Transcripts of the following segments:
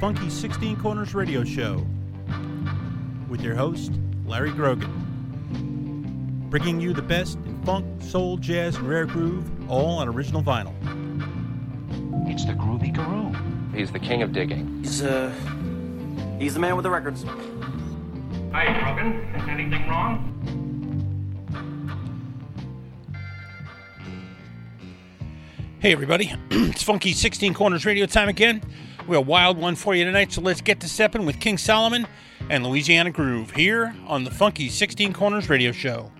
Funky 16 Corners Radio Show with your host, Larry Grogan. Bringing you the best in funk, soul, jazz, and rare groove, all on original vinyl. It's the Groovy Guru. He's the king of digging. He's uh he's the man with the records. Hi, Grogan. Anything wrong? Hey, everybody. it's Funky 16 Corners Radio time again. We have a wild one for you tonight, so let's get to stepping with King Solomon and Louisiana Groove here on the Funky 16 Corners Radio Show.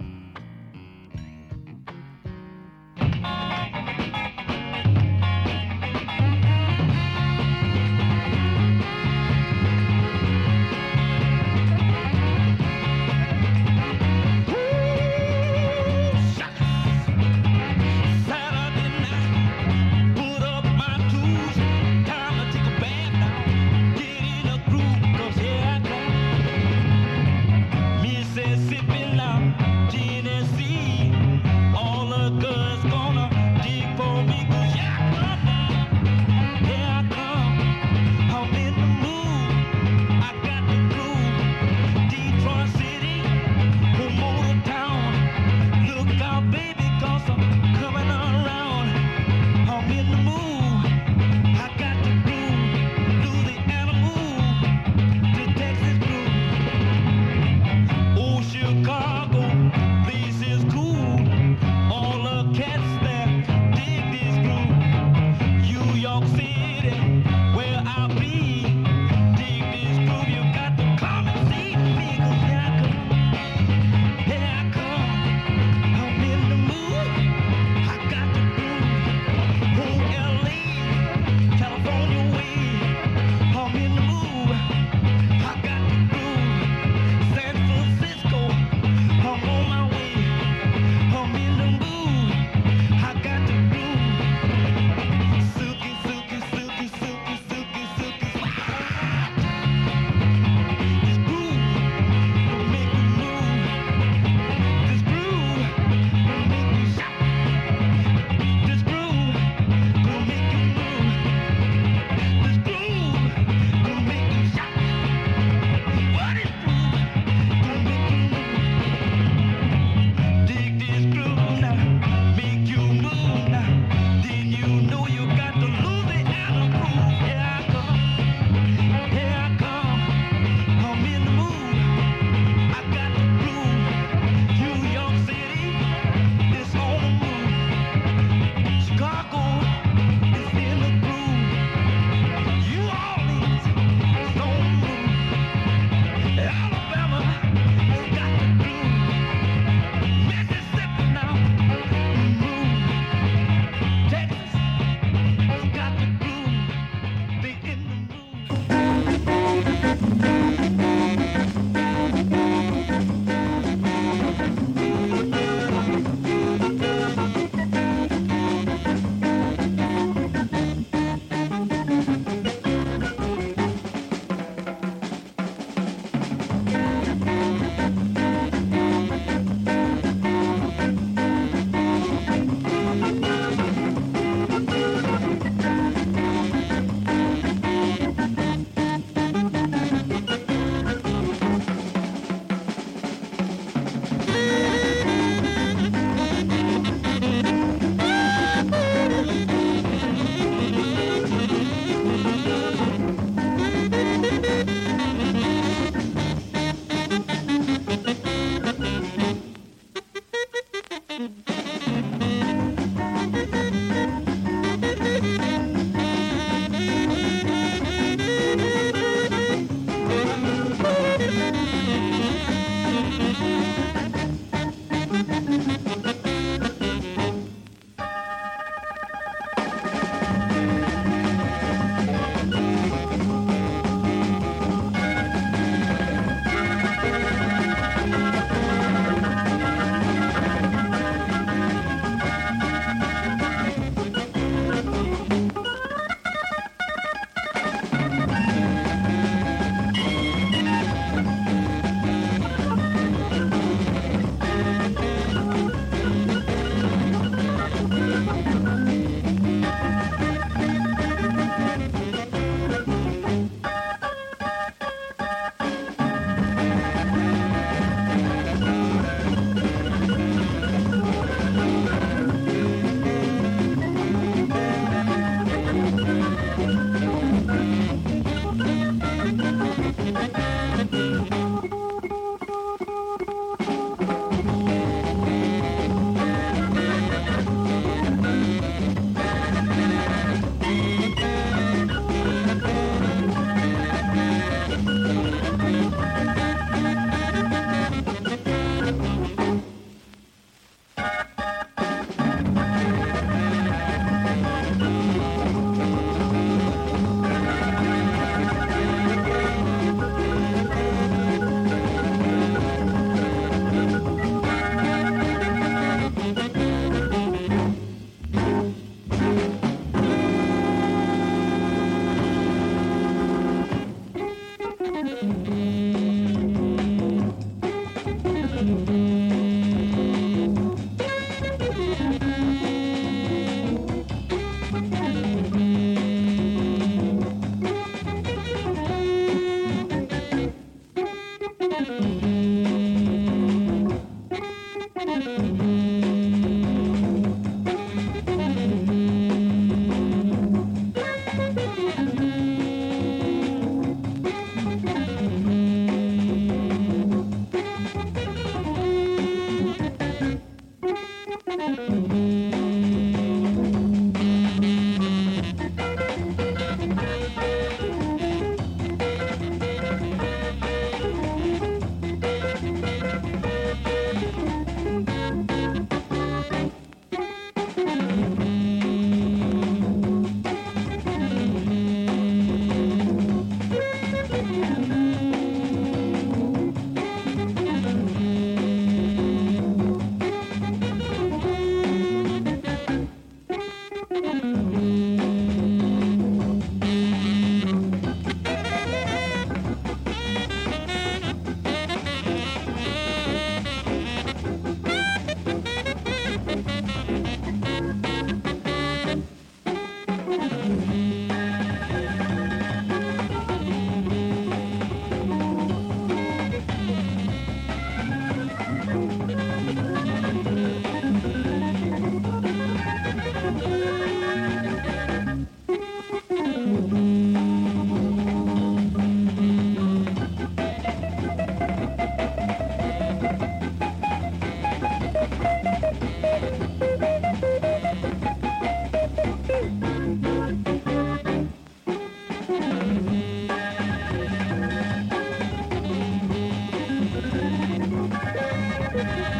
Oh,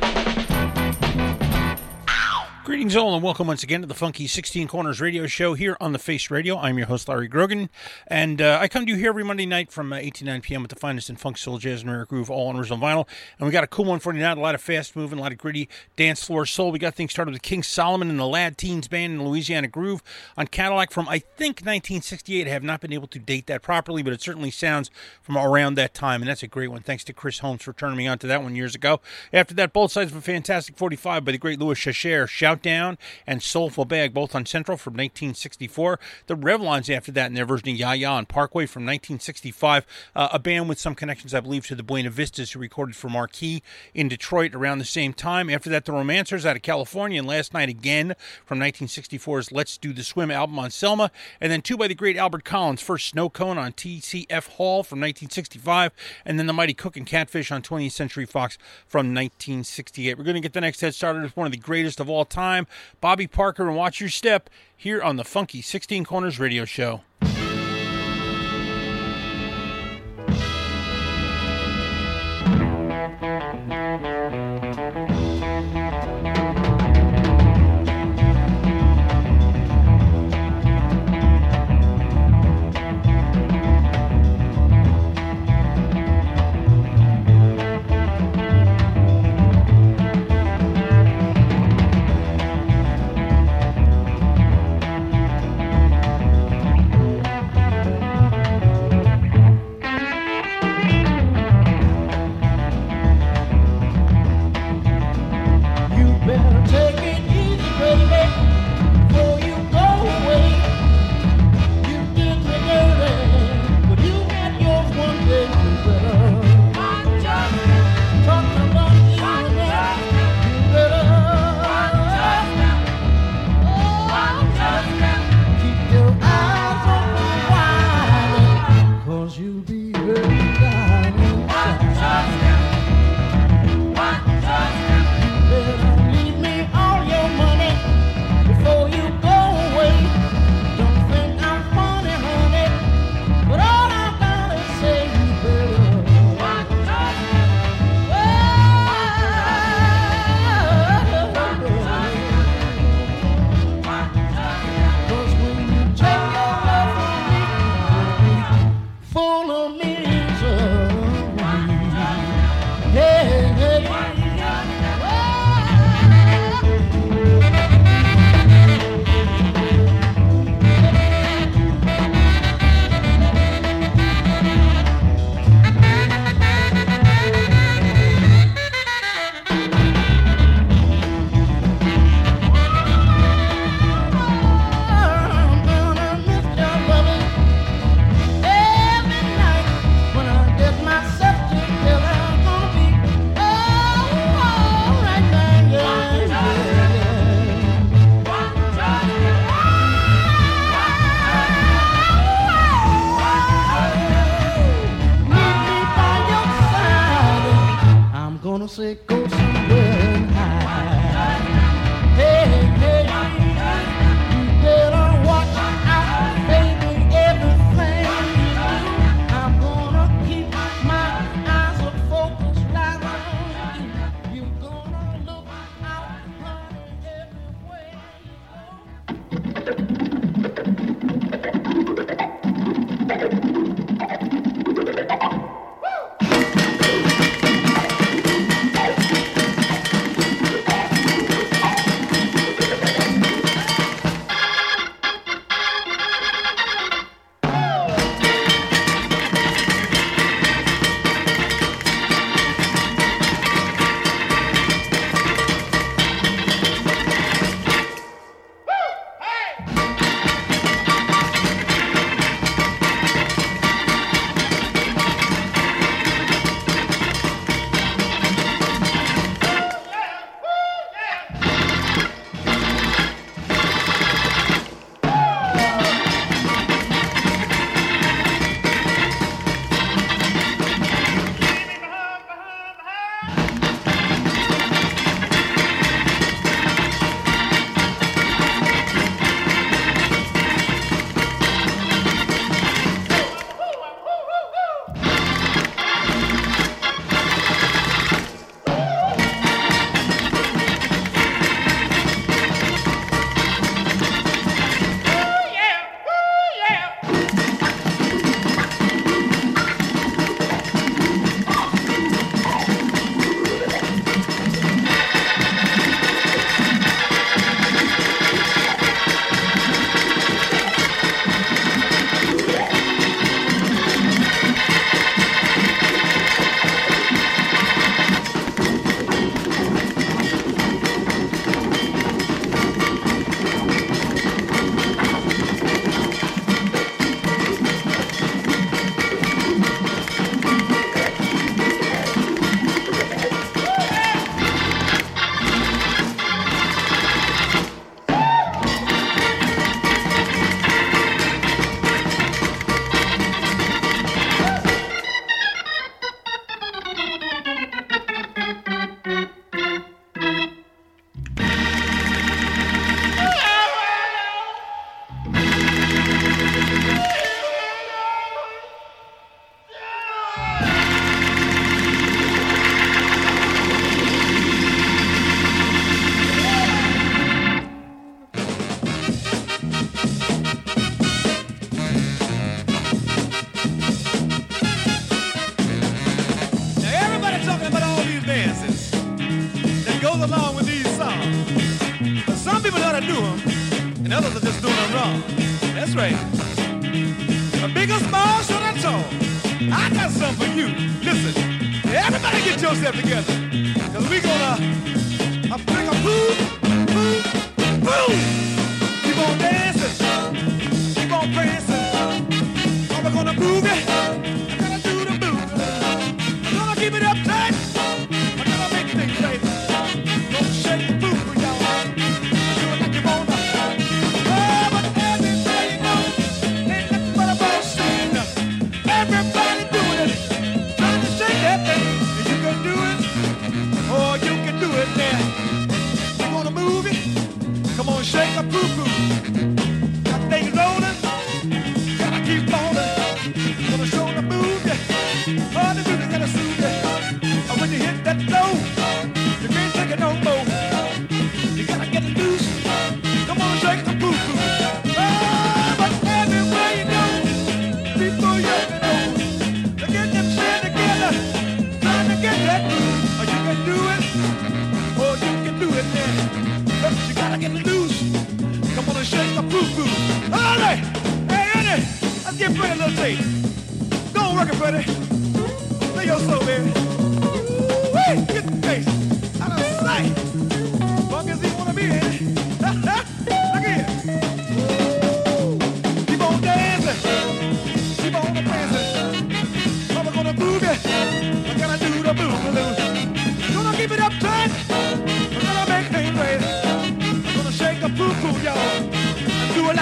Greetings, all, and welcome once again to the Funky 16 Corners radio show here on the Face Radio. I'm your host, Larry Grogan, and uh, I come to you here every Monday night from uh, 8 to 9 p.m. with the finest in funk, soul, jazz, and rare groove, all on original vinyl. And we got a cool one for you now, a lot of fast moving, a lot of gritty dance floor soul. We got things started with King Solomon and the Lad Teens Band in Louisiana Groove on Cadillac from, I think, 1968. I have not been able to date that properly, but it certainly sounds from around that time, and that's a great one. Thanks to Chris Holmes for turning me on to that one years ago. After that, both sides of a fantastic 45 by the great Louis Chacher, Shout Down, and Soulful Bag, both on Central from 1964. The Revlons after that in their version of Ya Ya on Parkway from 1965, uh, a band with some connections, I believe, to the Buena Vistas who recorded for Marquee in Detroit around the same time. After that, the Romancers out of California, and last night again from 1964's Let's Do the Swim album on Selma, and then two by the great Albert Collins, first Snow Cone on TCF Hall from 1965, and then the Mighty Cookin' Catfish on 20th Century Fox from 1968. We're going to get the next head started with one of the greatest of all time, Bobby Parker, and Watch Your Step here on the Funky 16 Corners Radio Show.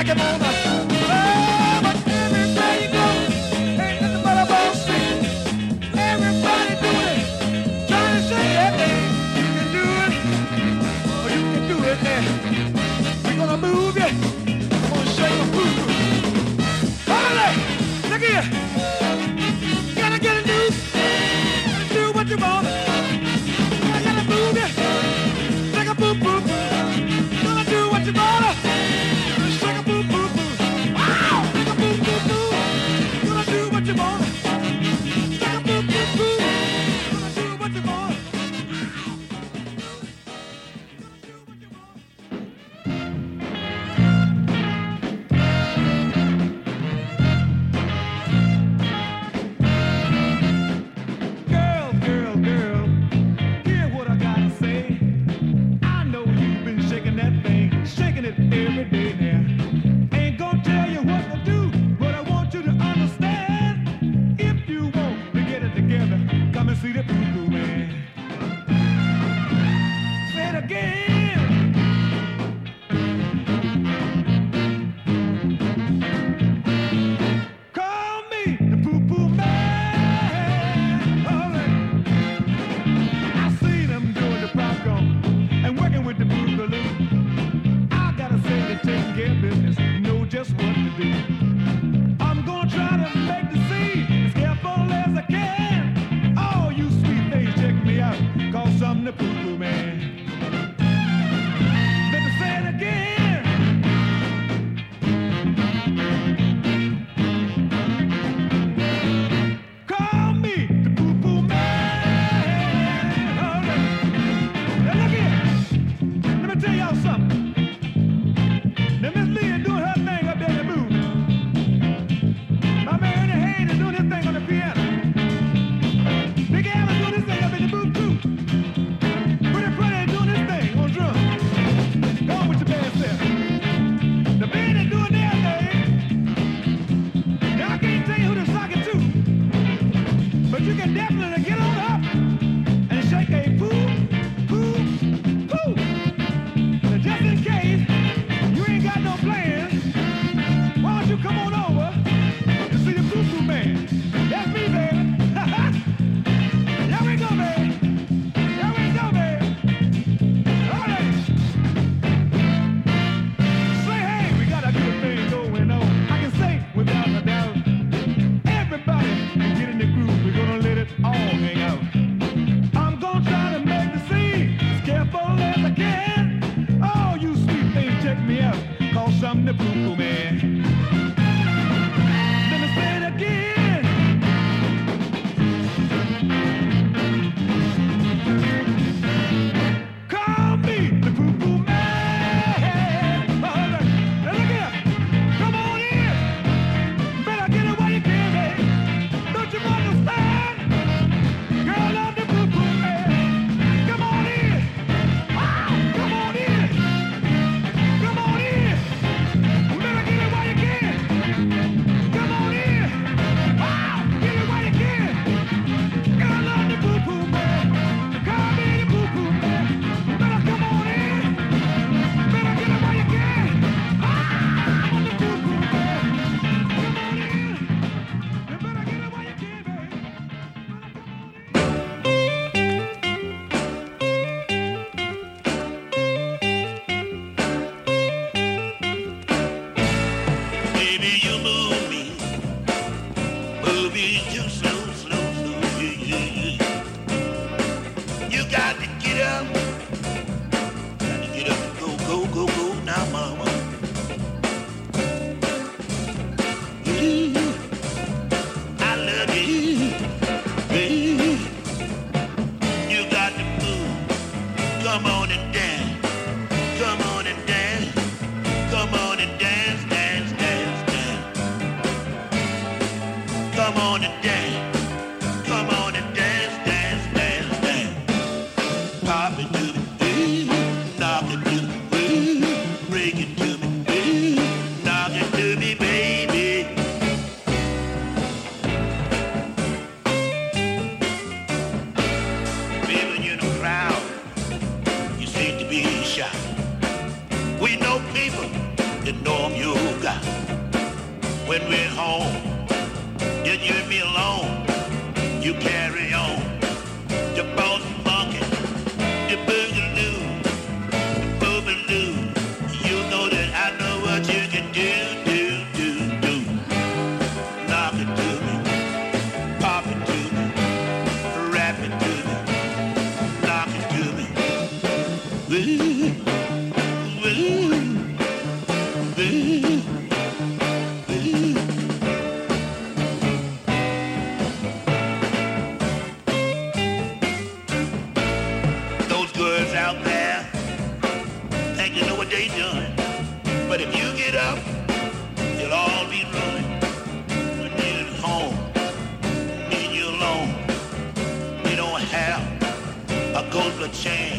On a. change.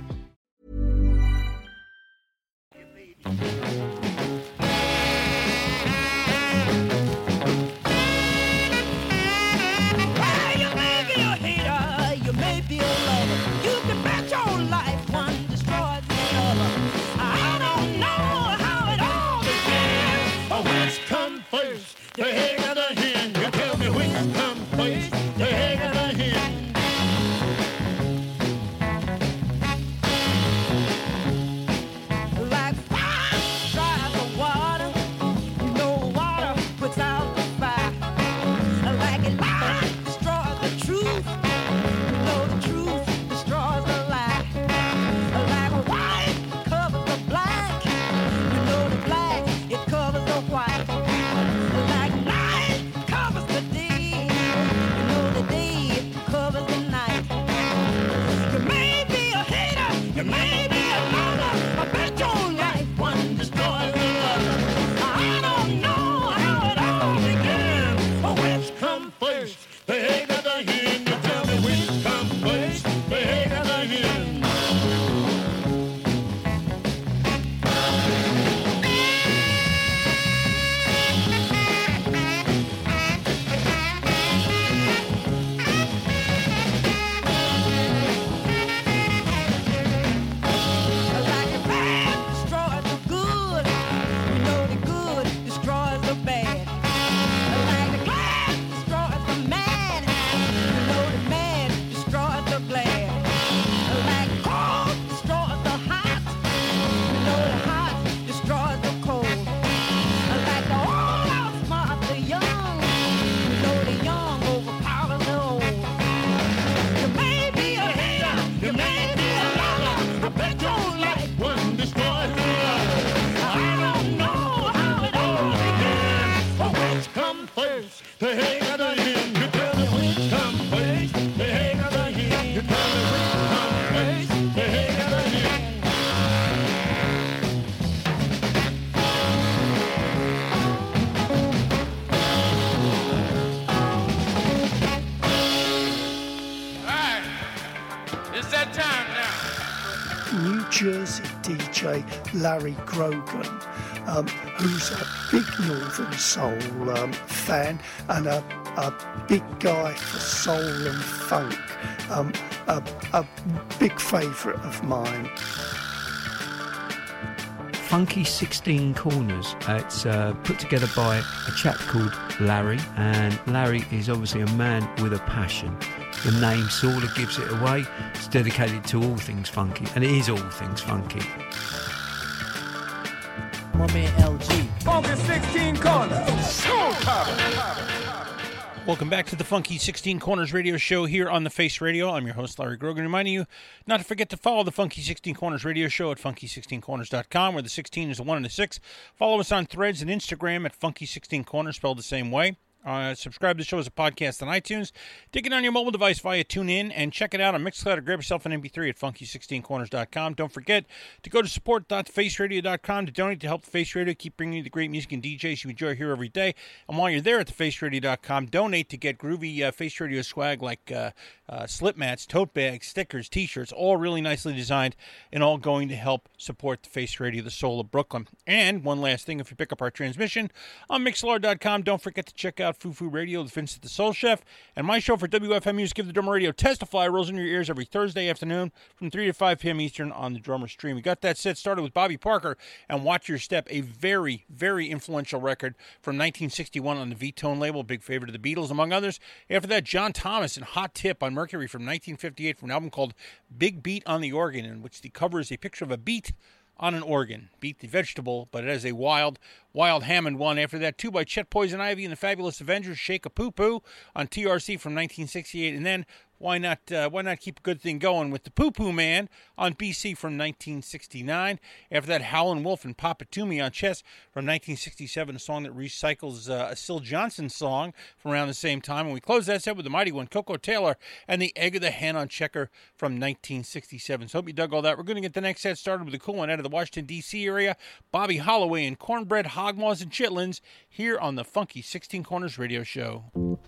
Thank you. Jersey DJ Larry Grogan, um, who's a big Northern Soul um, fan and a a big guy for soul and funk. Um, a, a big favourite of mine. Funky 16 Corners. Uh, it's uh, put together by a chap called Larry, and Larry is obviously a man with a passion. The name sort of gives it away. It's dedicated to all things funky, and it is all things funky. My man LG. Funky 16 corners. Welcome back to the Funky 16 Corners radio show here on the Face Radio. I'm your host, Larry Grogan, reminding you not to forget to follow the Funky 16 Corners radio show at funky16corners.com, where the 16 is the 1 and the 6. Follow us on threads and Instagram at Funky 16 Corners, spelled the same way. Uh, subscribe to the show as a podcast on iTunes. Dig it on your mobile device via TuneIn and check it out on Mixcloud or grab yourself an MP3 at funky16corners.com. Don't forget to go to support.faceradio.com to donate to help the Face Radio keep bringing you the great music and DJs you enjoy here every day. And while you're there at thefaceradio.com, donate to get groovy uh, Face Radio swag like uh, uh, slip mats, tote bags, stickers, t-shirts, all really nicely designed and all going to help support the Face Radio, the soul of Brooklyn. And one last thing, if you pick up our transmission on Mixlr.com, don't forget to check out Fufu Radio with Vincent the Soul Chef and my show for WFMU's Give the Drummer Radio Testify rolls in your ears every Thursday afternoon from 3 to 5 p.m. Eastern on the Drummer Stream. We got that set started with Bobby Parker and Watch Your Step, a very, very influential record from 1961 on the V-Tone label, big favorite of the Beatles, among others. After that, John Thomas and Hot Tip on Mercury from 1958 from an album called Big Beat on the Organ, in which the cover is a picture of a beet on an organ. Beat the vegetable, but it has a wild, wild Hammond one. After that, two by Chet Poison Ivy and the Fabulous Avengers, Shake a Poo Poo on TRC from 1968, and then why not uh, why not keep a good thing going with the Poo Poo Man on BC from 1969? After that, Howlin' Wolf and Pop It to Me on Chess from 1967, a song that recycles uh, a Syl Johnson song from around the same time. And we close that set with the mighty one, Koko Taylor, and the Egg of the Hen on Checker from 1967. So hope you dug all that. We're going to get the next set started with a cool one out of the Washington, D.C. area, Bobby Holloway and Cornbread, Hogmaws, and Chitlins here on the Funky 16 Corners Radio Show.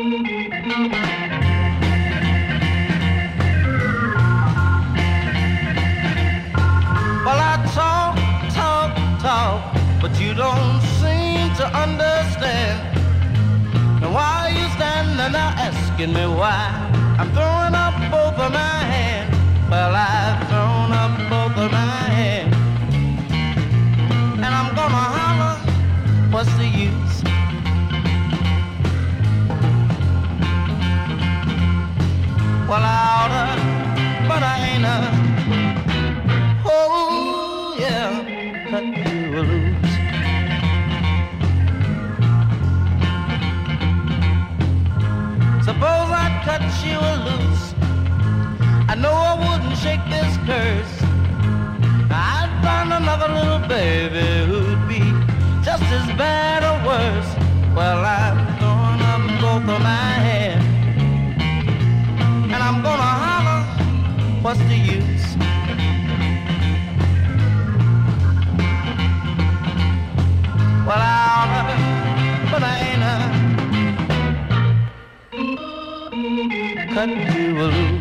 Well, I talk, talk, talk, but you don't seem to understand. Now, why you standing there asking me why? I'm throwing up both of my hands. Well, I've thrown up both of my hands. And I'm gonna holler, what's the use? Cut you loose. I know I wouldn't shake this curse. I'd find another little baby who'd be just as bad or worse. Well, I'm throwing up both of my hands. And I'm gonna holler, what's the use? Well, I ain't a cut you loose.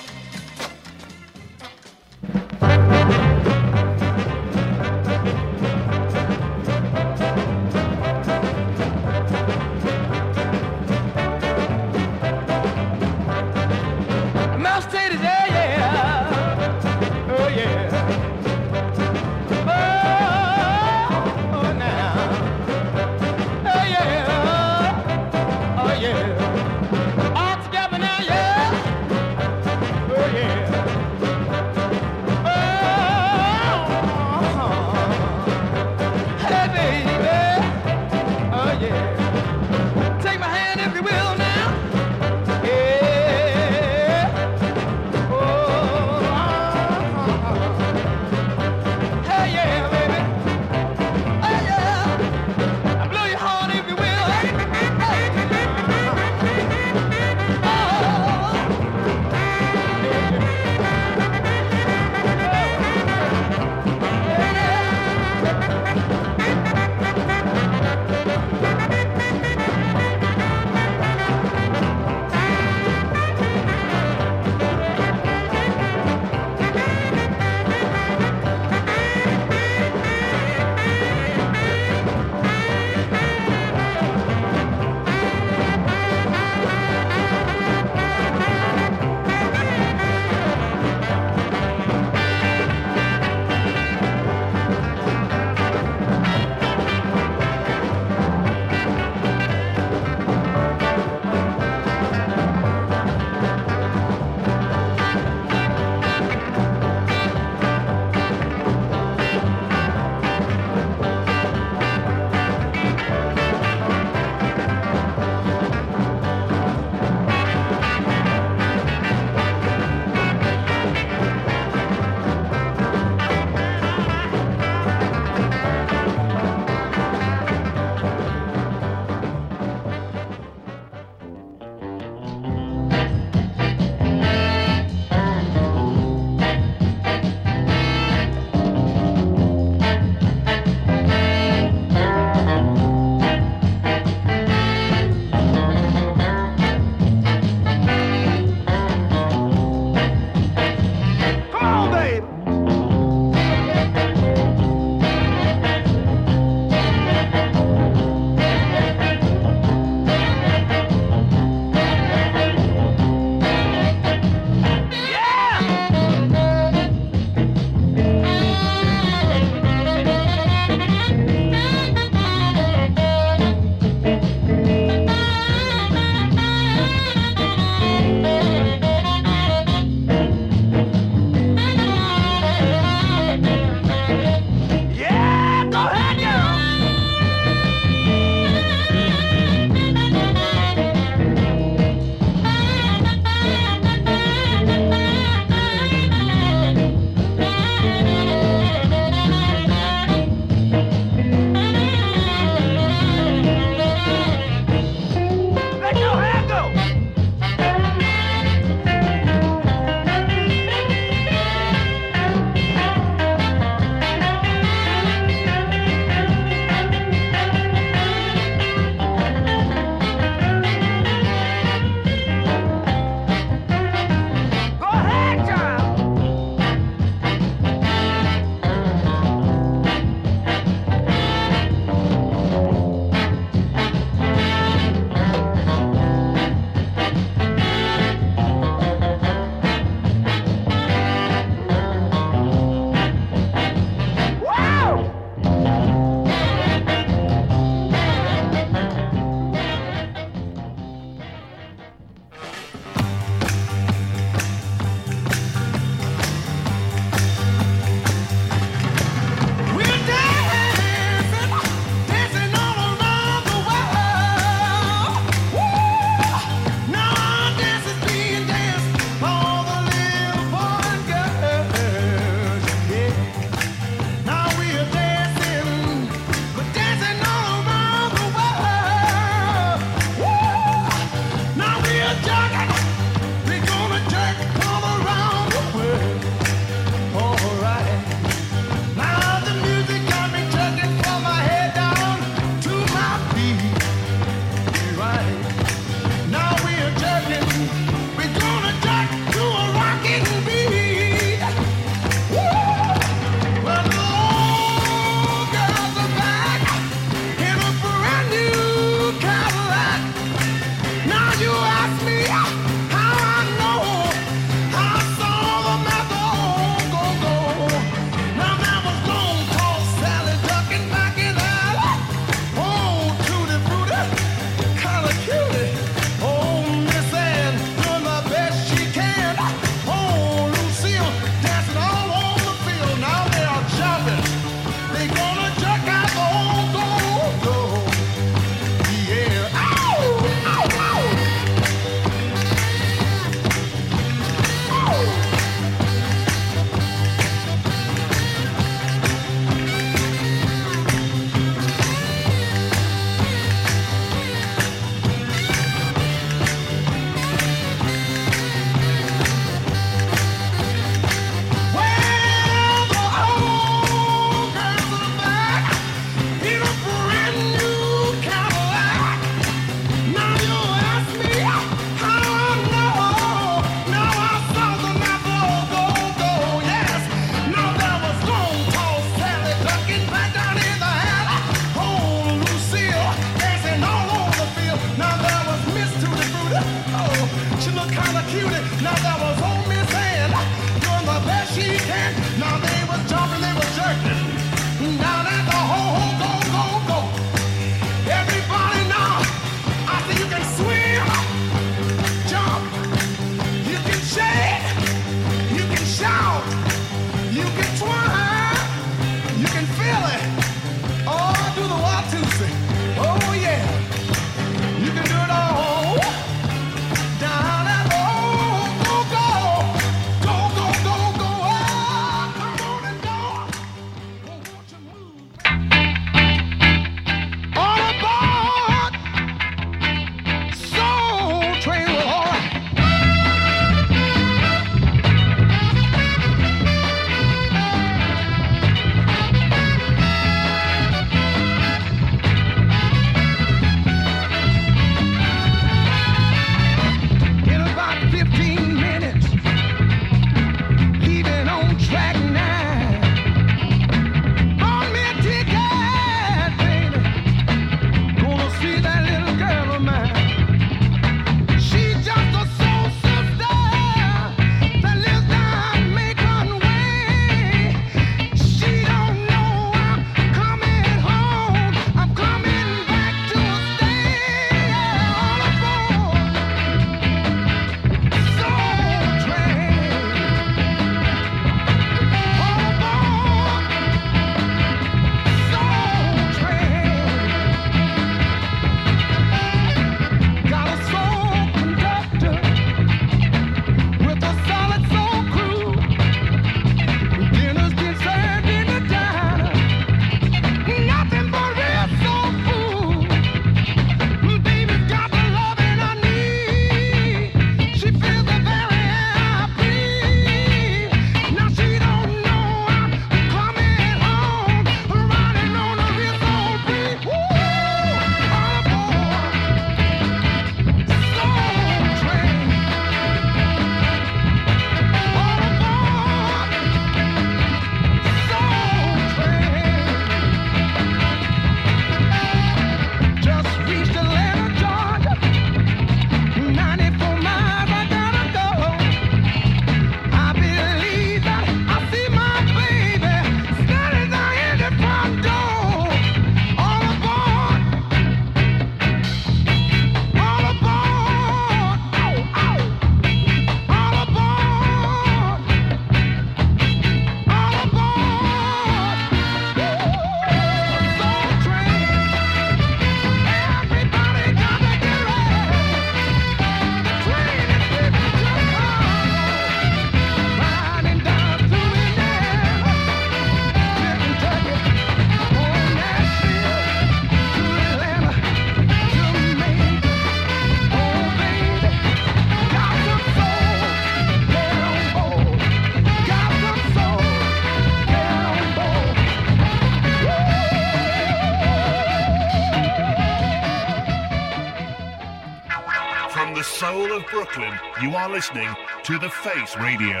Listening to The Face Radio.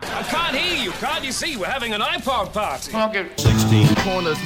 I can't hear you. Can't you see? We're having an iPod party. Okay. 16 corners.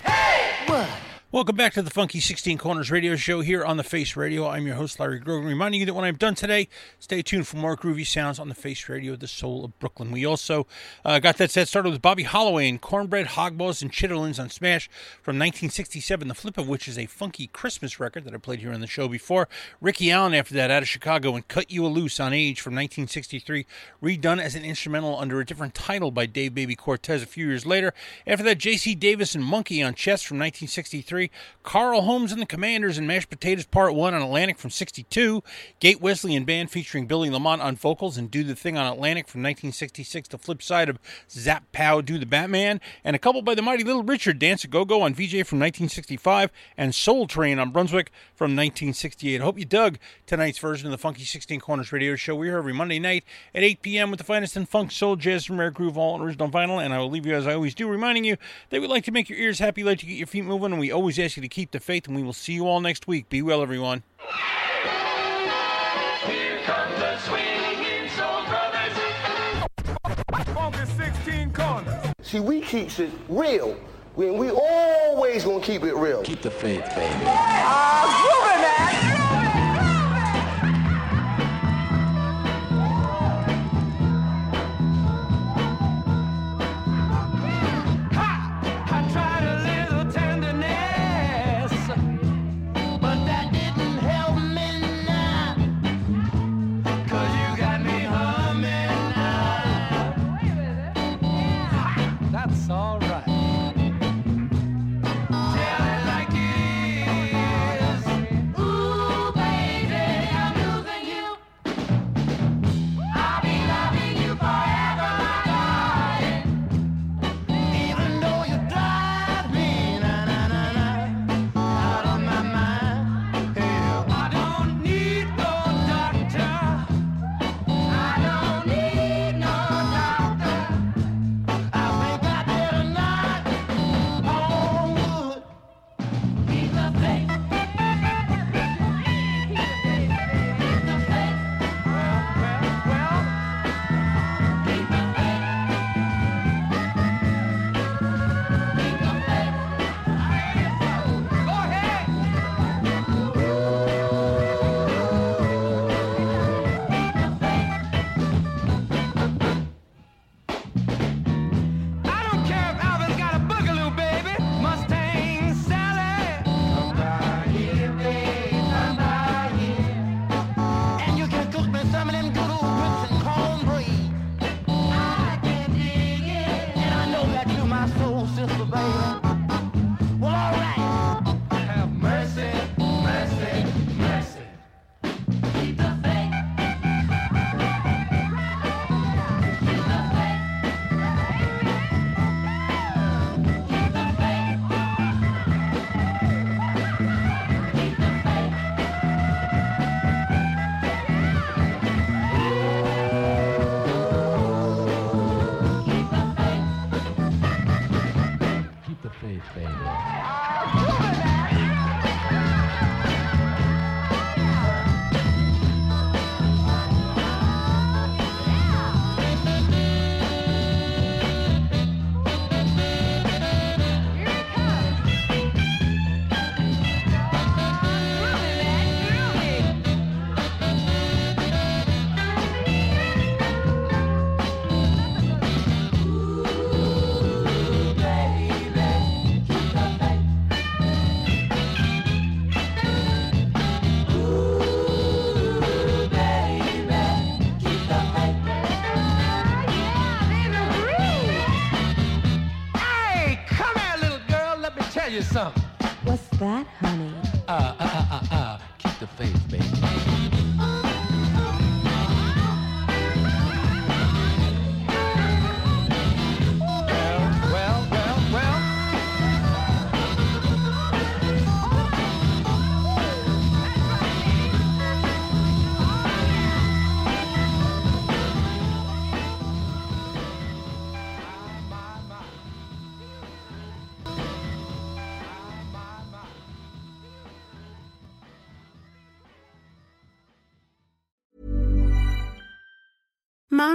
Welcome back to the Funky 16 Corners radio show here on the Face Radio. I'm your host, Larry Grogan, reminding you that when I'm done today, stay tuned for more groovy sounds on the Face Radio, the soul of Brooklyn. We also uh, got that set started with Bobby Holloway and Cornbread, Hogballs, and Chitterlings on Smash from 1967, the flip of which is a funky Christmas record that I played here on the show before. Ricky Allen after that out of Chicago and Cut You a Loose on Age from 1963, redone as an instrumental under a different title by Dave Baby Cortez a few years later. After that, J.C. Davis and Monkey on Chess from 1963. Carl Holmes and the Commanders and Mashed Potatoes Part 1 on Atlantic from 62. Gate Wesley and Band featuring Billy Lamont on vocals and Do the Thing on Atlantic from 1966, the flip side of Zap Pow Do the Batman. And a couple by the Mighty Little Richard, Dance a Go Go on VJ from 1965, and Soul Train on Brunswick from 1968. I hope you dug tonight's version of the Funky 16 Corners radio show. We're here every Monday night at 8 p.m. with the finest in funk, soul, jazz, and rare groove, all original vinyl. And I will leave you as I always do, reminding you that we like to make your ears happy, like to get your feet moving, and we always ask you to keep the faith. And we will see you all next week. Be well, everyone. Here come the swinging soul brothers. Funky 16 corners. See, we keeps it real. We, we always gonna keep it real. Keep the faith, baby. Ah, I